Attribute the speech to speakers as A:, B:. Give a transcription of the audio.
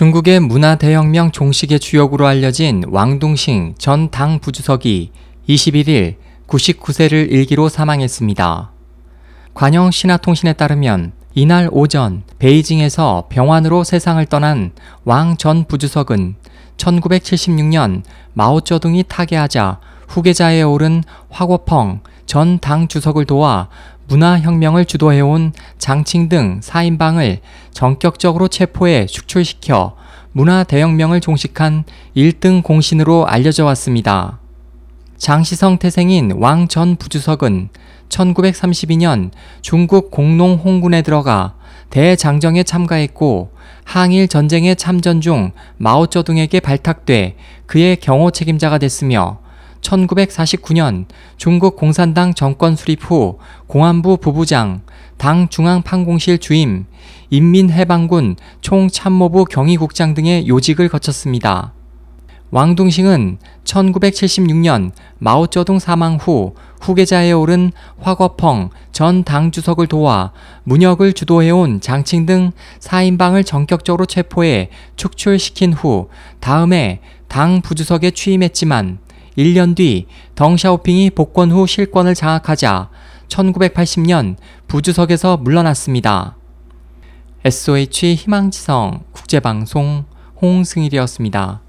A: 중국의 문화대혁명 종식의 주역으로 알려진 왕둥싱 전 당 부주석이 21일 99세를 일기로 사망했습니다. 관영 신화통신에 따르면 이날 오전 베이징에서 병환으로 세상을 떠난 왕 전 부주석은 1976년 마오쩌둥이 타계하자 후계자에 오른 화고펑 전 당 주석을 도와 문화혁명을 주도해온 장칭 등 4인방을 전격적으로 체포해 축출시켜 문화대혁명을 종식한 1등 공신으로 알려져 왔습니다. 장시성 태생인 왕 전 부주석은 1932년 중국 공농 홍군에 들어가 대장정에 참가했고 항일 전쟁에 참전 중 마오쩌둥에게 발탁돼 그의 경호 책임자가 됐으며 1949년 중국 공산당 정권 수립 후 공안부 부부장, 당 중앙판공실 주임, 인민해방군 총참모부 경위국장 등의 요직을 거쳤습니다. 왕둥싱은 1976년 마오쩌둥 사망 후 후계자에 오른 화거펑 전 당주석을 도와 문역을 주도해온 장칭 등 4인방을 전격적으로 체포해 축출시킨 후 다음해 당 부주석에 취임했지만 1년 뒤 덩샤오핑이 복권 후 실권을 장악하자 1980년 부주석에서 물러났습니다. SOH 희망지성 국제방송 홍승일이었습니다.